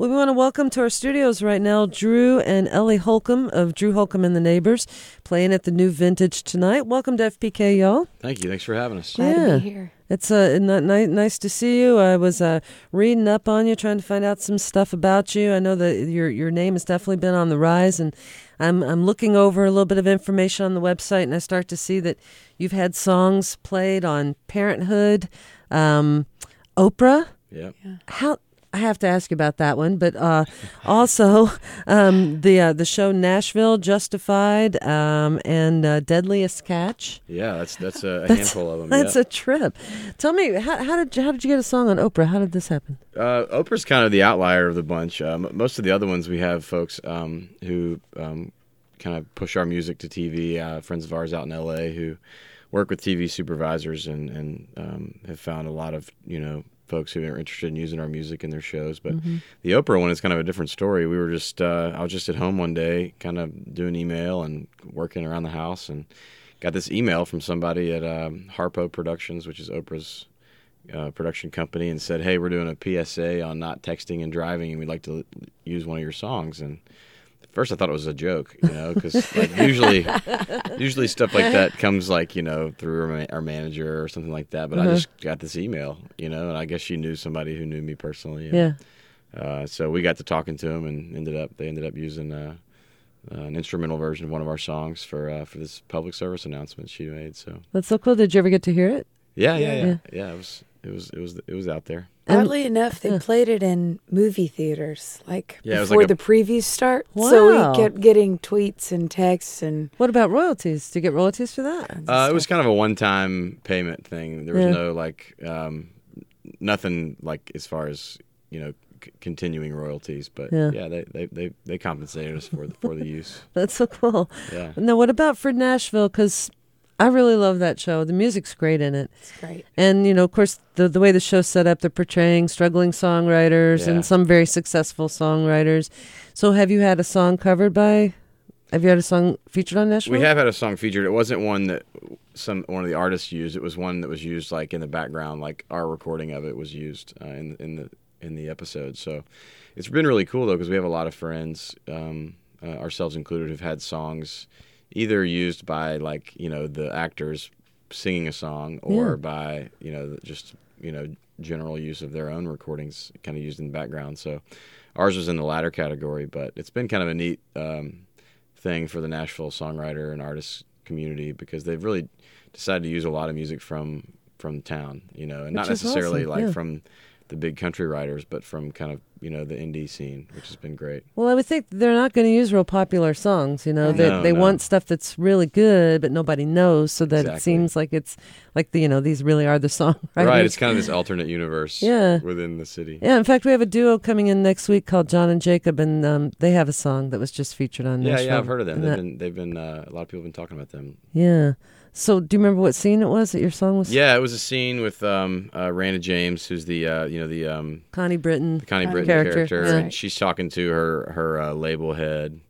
We want to welcome to our studios right now Drew and Ellie Holcomb of Drew Holcomb and the Neighbors playing at the new Vintage tonight. Welcome to FPK, y'all. Thank you. Thanks for having us. Glad Yeah. to be here. It's uh, ni- ni- nice to see you. I was uh, reading up on you, trying to find out some stuff about you. I know that your your name has definitely been on the rise, and I'm I'm looking over a little bit of information on the website, and I start to see that you've had songs played on Parenthood, um, Oprah. Yep. How I have to ask you about that one, but uh, also um, the uh, the show Nashville Justified um, and uh, Deadliest Catch. Yeah, that's that's a, a That's- handful of them. That's yeah. a trip. Tell me, how, how did you, how did you get a song on Oprah? How did this happen? uh, Oprah's kind of the outlier of the bunch. Um, most of the other ones we have folks um, who um, kind of push our music to TV. Uh, friends of ours out in LA who work with TV supervisors and and um, have found a lot of you know folks who are interested in using our music in their shows. But the Oprah one is kind of a different story. We were just uh, I was just at home one day, kind of doing email and working around the house, and got this email from somebody at um, Harpo Productions, which is Oprah's uh, production company, and said, "Hey, we're doing a PSA on not texting and driving, and we'd like to l- use one of your songs." And first, I thought it was a joke, you know, because like, usually, usually stuff like that comes like you know through our, ma- our manager or something like that. But I just got this email, you know, and I guess she knew somebody who knew me personally. and, Yeah. uh, so we got to talking to him, and ended up they ended up using uh, uh, an instrumental version of one of our songs for uh, for this public service announcement she made. So That's so cool. Did you ever get to hear it? yeah, yeah, yeah, Yeah. yeah. it was it was it was it was out there. And- Oddly enough, they played it in movie theaters, like Yeah, before like a- the previews start. So we kept getting tweets and texts, and What about royalties? Do you get royalties for that? Uh, it was kind of a one-time payment thing. There was Yeah. no like um, nothing like as far as you know c- continuing royalties. But Yeah. yeah, they, they, they, they compensated us for the, for the use. That's so cool. Yeah. Now, what about for Nashville? Because I really love that show. The music's great in it. it's great. And, you know, of course, the, the way the show's set up, they're portraying struggling songwriters Yeah. and some very successful songwriters. So, have you had a song covered by, have you had a song featured on Nashville? We have had a song featured. It wasn't one that some one of the artists used. It was one that was used like in the background, like our recording of it was used uh, in in the in the episode. So it's been really cool though because we have a lot of friends, um, uh, ourselves included, who've had songs either used by like you know the actors singing a song or Yeah. by you know just you know general use of their own recordings, kind of used in the background. So ours was in the latter category, but it's been kind of a neat. Um, thing for the Nashville songwriter and artist community because they've really decided to use a lot of music from from town, you know, and not Which is necessarily awesome, like yeah. from the big country writers, but from kind of you know the indie scene, which has been great. Well, I would think they're not going to use real popular songs. You know, Right. they No, they no. want stuff that's really good, but nobody knows, so that it seems like it's like the you know these really are the songwriters. Right, it's kind of this alternate universe Yeah. within the city. Yeah, in fact, we have a duo coming in next week called John and Jacob, and um, they have a song that was just featured on Yeah, Nashville. yeah, I've heard of them. And They've that- been, they've been, uh, a lot of people have been talking about them. yeah. So, do you remember what scene it was that your song was? Yeah, it was a scene with um, uh, Rayna Jaymes, who's the, uh, you know, the um, Connie Britton. the Connie Connie Britton character, character, yeah. and she's talking to her her uh, label head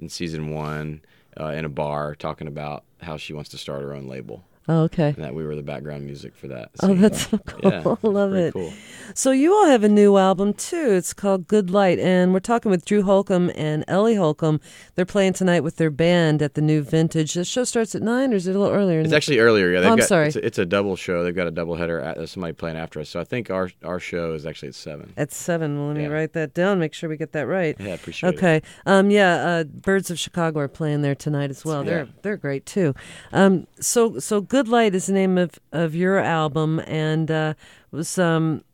in season one uh, in a bar, talking about how she wants to start her own label, Oh, okay. and that we were the background music for that. Oh, that's so cool. yeah, I love it. Cool. So, you all have a new album too. It's called Good Light, and we're talking with Drew Holcomb and Ellie Holcomb. They're playing tonight with their band at the new Vintage. The show starts at nine, or is it a little earlier? It's actually earlier. Yeah, Oh, I'm got, sorry. It's a, it's a double show. They've got a double header. At, somebody playing after us. So I think our our show is actually at seven. at seven. Well, let me Yeah. write that down. Make sure we get that right. Yeah, I appreciate it. Okay. Um, yeah. Uh, Birds of Chicago are playing there tonight as well. They're they're great too. Um, so so Good Light is the name of, of your album, and uh, was um,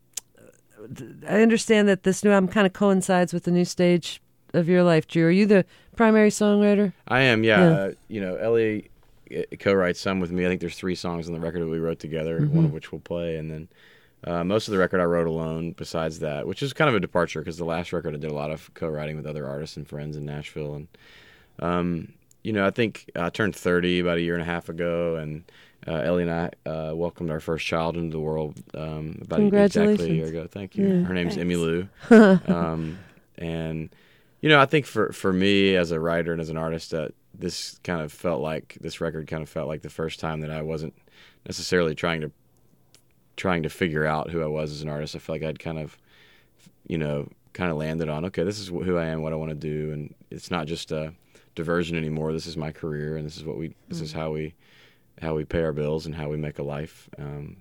I understand that this new album kind of coincides with the new stage of your life. Drew, are you the primary songwriter? I am. Yeah. Yeah. Uh, you know, Ellie uh, co-writes some with me. I think there's three songs on the record that we wrote together. Mm-hmm. One of which we'll play, and then. Uh, most of the record I wrote alone, besides that, which is kind of a departure because the last record I did a lot of co-writing with other artists and friends in Nashville, and um, you know I think I turned 30 about a year and a half ago, and uh, Ellie and I uh, welcomed our first child into the world um, about a, exactly a year ago. Thank you. Yeah. Her name's Thanks. Emmy Lou, um, and You know, I think for for me as a writer and as an artist, that this kind of felt like this record kind of felt like the first time that I wasn't necessarily trying to trying to figure out who I was as an artist. I felt like I'd kind of, you know, kind of landed on okay, this is who I am, what I want to do, and it's not just a diversion anymore. This is my career, and this is what we this is how we how we pay our bills and how we make a life. Um,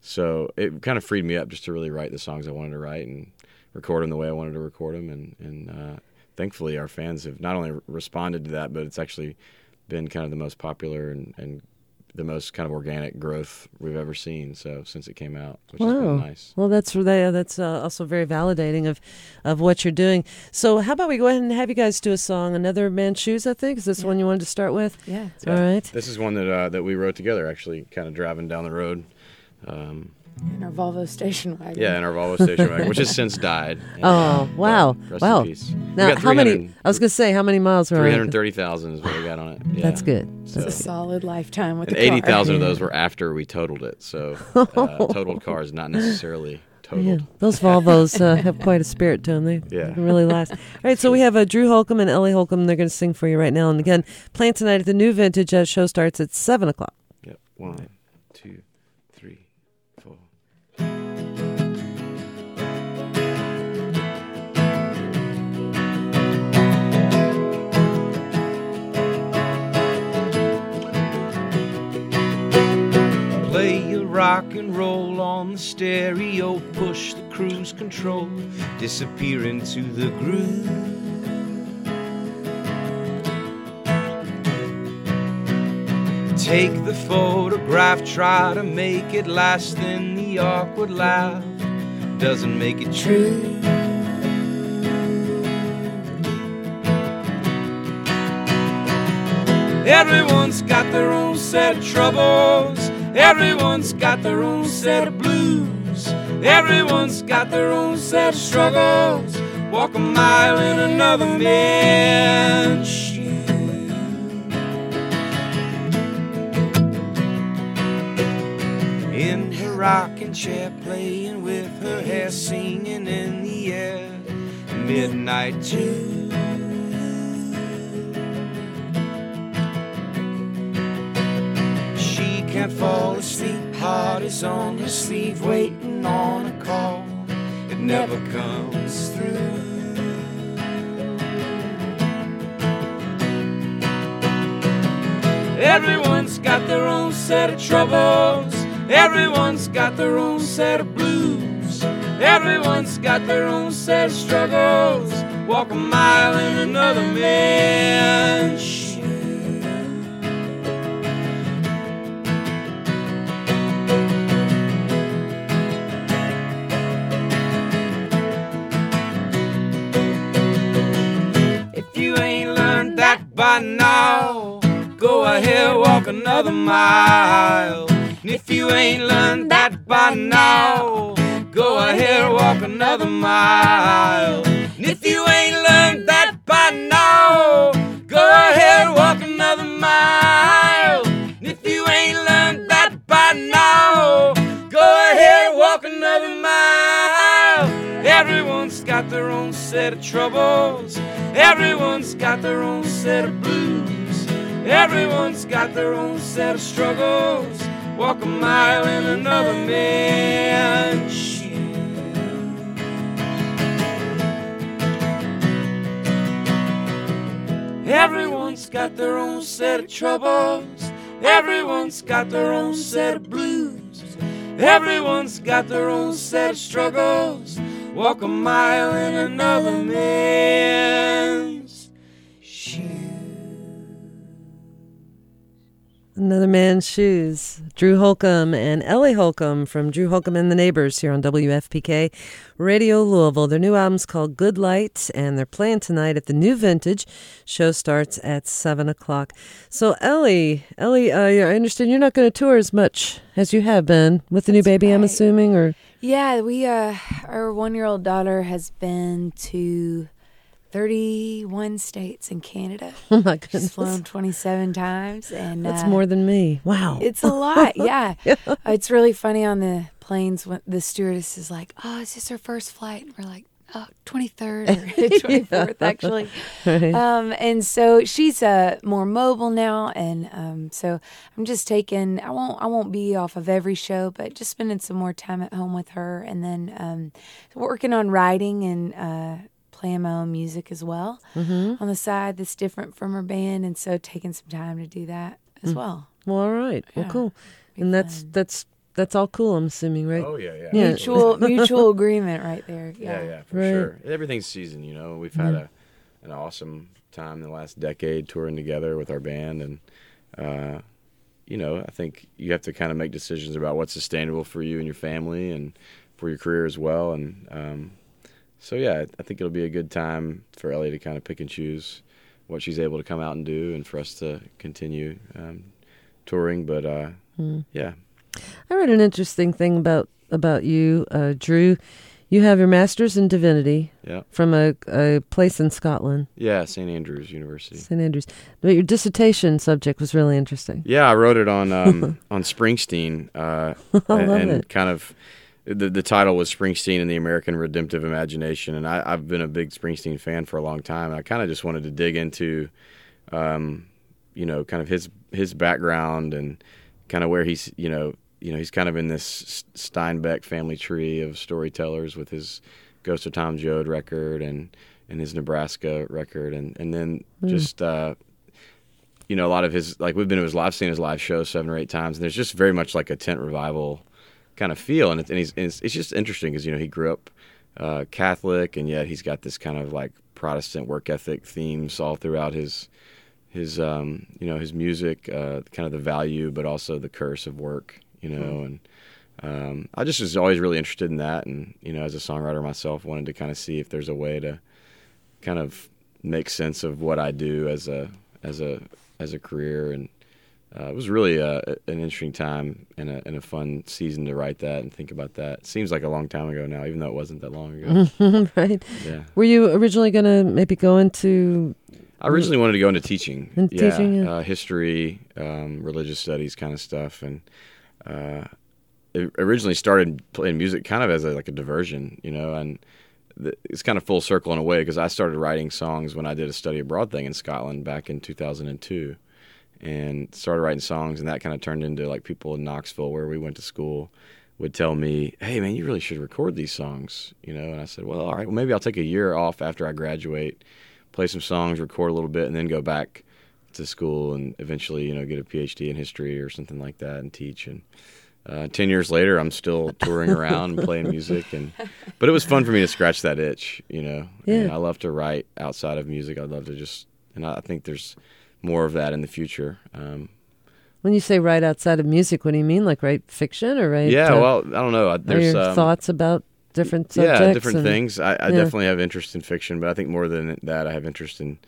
so it kind of freed me up just to really write the songs I wanted to write and record them the way I wanted to record them, and and uh, thankfully our fans have not only responded to that, but it's actually been kind of the most popular and, and the most kind of organic growth we've ever seen. So since it came out, which has been nice. Well, that's really, that's uh, also very validating of of what you're doing. So how about we go ahead and have you guys do a song, "Another Man's Shoes"? I think is this Yeah. one you wanted to start with. Yeah. All right. This is one that uh, that we wrote together, actually, kind of driving down the road. Um, In our Volvo station wagon. yeah, in our Volvo station wagon, which has since died. And, Oh, wow. Rest Wow. in peace. We Now, got how many? I was going to say how many miles were? on it? 330,000 is what we got on it. Yeah. That's good. So- a solid lifetime with and the car. 80,000 of those were after we totaled it. So uh, totaled cars, not necessarily totaled. Yeah, those Volvos uh, have quite a spirit to them. They, Yeah. they can really last. All right, so we have uh, Drew Holcomb and Ellie Holcomb. They're going to sing for you right now. And again, playing tonight at the New Vintage. Uh, show starts at 7 o'clock. Yep. One, rock and roll on the stereo, push the cruise control, disappear into the groove. Take the photograph, try to make it last, then the awkward laugh doesn't make it true. Everyone's got their own set of troubles. Everyone's got their own set of blues. Everyone's got their own set of struggles. Walk a mile in another man's shoes. In her rocking chair, playing with her hair, singing in the air. Midnight too. Can't fall asleep, heart is on her sleeve, waiting on a call. It never comes through. Everyone's got their own set of troubles. Everyone's got their own set of blues. Everyone's got their own set of struggles. Walk a mile in another man's that by now, go ahead, walk another mile. And if you ain't learned that by now, go ahead, walk another mile. And if you ain't learned that by now, go ahead, walk another mile. Got their own set of troubles. Everyone's got their own set of blues. Everyone's got their own set of struggles. Walk a mile in another man's shoes. Everyone's got their own set of troubles. Everyone's got their own set of blues. Everyone's got their own set of struggles. Walk a mile in another man's Another Man's Shoes. Drew Holcomb and Ellie Holcomb from Drew Holcomb and the Neighbors here on WFPK Radio Louisville. Their new album's called Good Light, and they're playing tonight at the New Vintage. Show starts at 7 o'clock. So, Ellie, Ellie, uh, I understand you're not going to tour as much as you have been with the new baby, I'm assuming, or Yeah, we uh our one year old daughter has been to thirty one states in Canada. oh my She's goodness. flown twenty seven times and That's uh, more than me. Wow. It's a lot, yeah. It's really funny on the planes when the stewardess is like, "Oh, is this her first flight?" And we're like, uh, 23rd or 24th, actually. Right. Um, and so she's uh, more mobile now, and um, so I'm just taking. I won't. I won't be off of every show, but just spending some more time at home with her, and then um, working on writing and uh, playing my own music as well Mm-hmm. on the side. That's different from her band, and so taking some time to do that as well. Well, all right. Well, cool. And that's fun. that's that's all cool. I'm assuming, right? Oh yeah, yeah, Yeah. mutual mutual agreement right there. yeah, Yeah. yeah, for Right. sure. Everything's season, you know. We've had a an awesome time in the last decade touring together with our band, and uh, you know, I think you have to kind of make decisions about what's sustainable for you and your family, and for your career as well. And um, so, yeah, I think it'll be a good time for Ellie to kind of pick and choose what she's able to come out and do, and for us to continue um, touring. But uh, yeah, I read an interesting thing about about you, uh, Drew. You have your master's in divinity yeah, from a, a place in Scotland, yeah, St Andrews University. St Andrews. But your dissertation subject was really interesting. Yeah, I wrote it on um, on Springsteen, uh, I and, and it. kind of the the title was Springsteen and the American Redemptive Imagination, and I, I've been a big Springsteen fan for a long time. And I kind of just wanted to dig into, um, you know, kind of his his background and kind of where he's, you know, you know, he's kind of in this Steinbeck family tree of storytellers with his Ghost of Tom Joad record and and his Nebraska record, and and then just. Uh, you know, a lot of his like we've been to his live seen his live shows seven or eight times, and there's just very much like a tent revival kind of feel, and, it, and he's and it's, it's just interesting because you know he grew up uh, Catholic, and yet he's got this kind of like Protestant work ethic themes all throughout his his um, you know his music, uh, kind of the value, but also the curse of work, you know, and um, I just was always really interested in that, and you know, as a songwriter myself, wanted to kind of see if there's a way to kind of make sense of what I do as a as a as a career, and uh, it was really uh an interesting time and a, and a fun season to write that and think about that. It seems like a long time ago now, even though it wasn't that long ago. right? yeah, Were you originally going to maybe go into? I originally wanted to go into teaching, Into yeah, teaching, yeah. Uh, history, um, religious studies kind of stuff, and uh, it originally started playing music kind of as a, like a diversion, you know, and it's kind of full circle in a way because I started writing songs when I did a study abroad thing in Scotland back in 2002, and started writing songs, and that kind of turned into like people in Knoxville where we went to school would tell me, "Hey, man, you really should record these songs," you know, and I said, "Well, all right, well maybe I'll take a year off after I graduate." play some songs, record a little bit, and then go back to school and eventually, you know, get a PhD in history or something like that and teach. And uh, ten years later, I'm still touring around and playing music, and but it was fun for me to scratch that itch, you know. And Yeah. I love to write outside of music. I'd love to just, and I think there's more of that in the future. Um, When you say write outside of music, what do you mean? Like write fiction or write? yeah, uh, well, I don't know. There's your um, thoughts about different subjects? yeah different and- things I, I yeah. definitely have interest in fiction but i think more than that i have interest in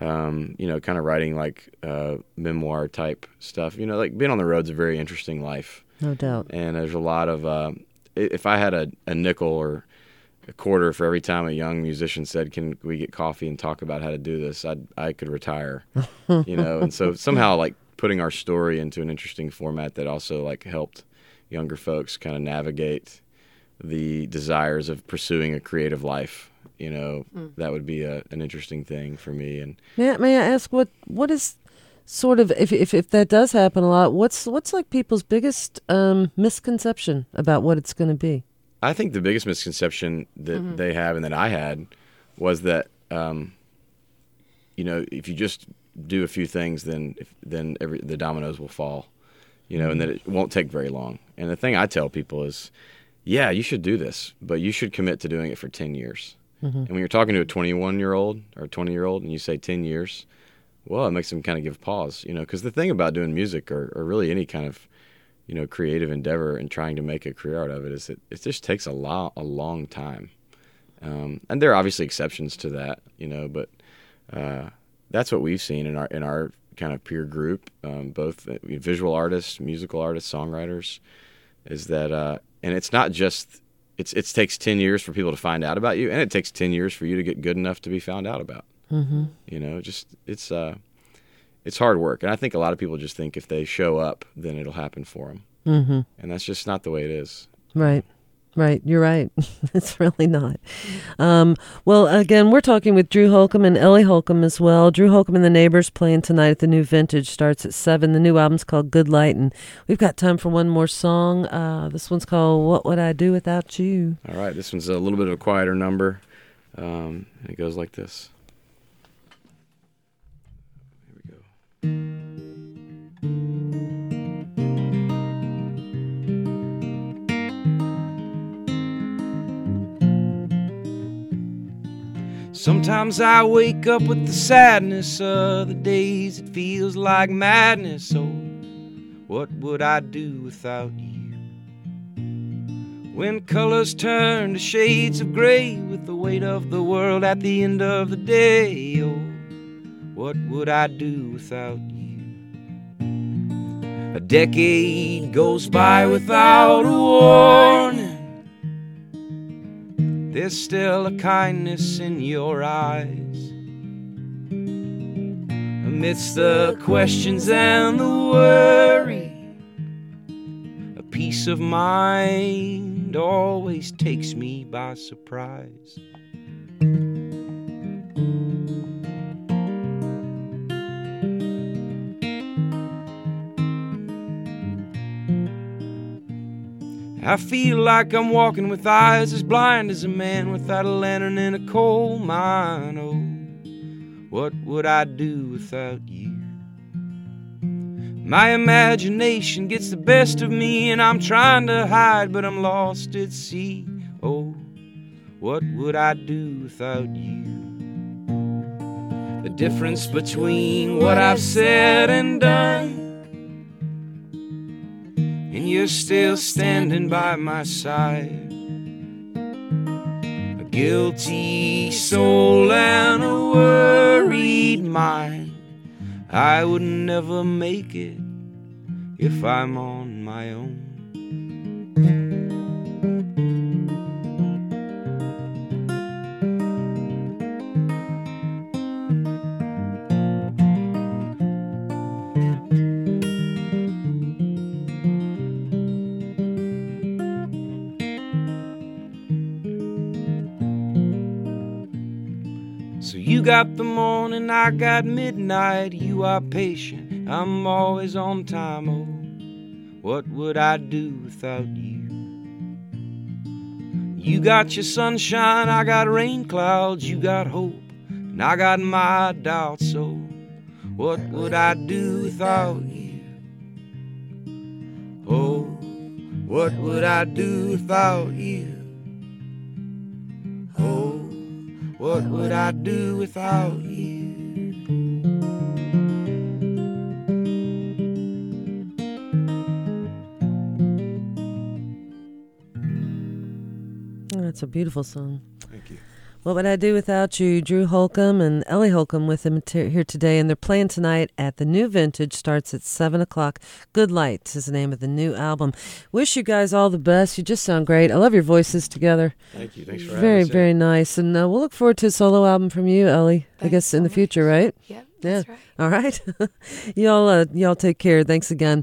um, you know kind of writing like uh, memoir type stuff you know like being on the road's a very interesting life No doubt. and there's a lot of uh, if i had a, a nickel or a quarter for every time a young musician said can we get coffee and talk about how to do this? I i could retire you know? And so somehow like putting our story into an interesting format that also like helped younger folks kind of navigate the desires of pursuing a creative life you know? That would be a, an interesting thing for me and May I, may I ask what what is sort of if if if that does happen a lot, what's what's like people's biggest um, misconception about what it's going to be? I think the biggest misconception that mm-hmm. they have and that I had was that um, you know if you just do a few things then if, then every the dominoes will fall you know and that mm-hmm. it won't take very long. And the thing I tell people is yeah you should do this but you should commit to doing it for 10 years. Mm-hmm. And when you're talking to a 21 year old or 20 year old and you say 10 years well it makes them kind of give pause you know because the thing about doing music or, or really any kind of you know creative endeavor and trying to make a career out of it is that it just takes a lot a long time um, and there are obviously exceptions to that you know but uh, that's what we've seen in our in our kind of peer group um, both uh, visual artists musical artists songwriters is that uh, and it's not just it's it takes 10 years for people to find out about you and it takes 10 years for you to get good enough to be found out about Mm-hmm. you know just it's uh it's hard work and i think a lot of people just think if they show up then it'll happen for them Mm-hmm. and that's just not the way it is Right. Right, you're right. it's really not. Um, well, again, we're talking with Drew Holcomb and Ellie Holcomb as well. Drew Holcomb and the Neighbors playing tonight at the New Vintage starts at seven. The new album's called Good Light, and we've got time for one more song. Uh, this one's called "What Would I Do Without You." All right, this one's a little bit of a quieter number. Um, it goes like this. Sometimes I wake up with the sadness of the days. It feels like madness. Oh, what would I do without you? When colors turn to shades of gray with the weight of the world at the end of the day. Oh, what would I do without you? A decade goes by without a warning. There's still a kindness in your eyes. Amidst the questions and the worry, a peace of mind always takes me by surprise. I feel like I'm walking with eyes as blind as a man without a lantern in a coal mine. Oh, what would I do without you? My imagination gets the best of me, and I'm trying to hide, but I'm lost at sea. Oh, what would I do without you? The difference between what I've said and done you're still standing by my side. A guilty soul and a worried mind. I would never make it if I'm on my own. Got the morning, I got midnight. You are patient, I'm always on time. Oh, what would I do without you? You got your sunshine, I got rain clouds. You got hope, and I got my doubts. So, what would I do without you? Oh, what would I do without you? What would I do without you? That's a beautiful song. Thank you. What would I do without you? Drew Holcomb and Ellie Holcomb with him t- here today, and they're playing tonight at the New Vintage. Starts at seven o'clock. Good Light is the name of the new album. Wish you guys all the best. You just sound great. I love your voices together. Thank you. Thanks for Very, having us. very very nice. And uh, we'll look forward to a solo album from you, Ellie. I guess so in the much. future, right? Yep, Yeah. that's right. All right. y'all, uh, y'all take care. Thanks again.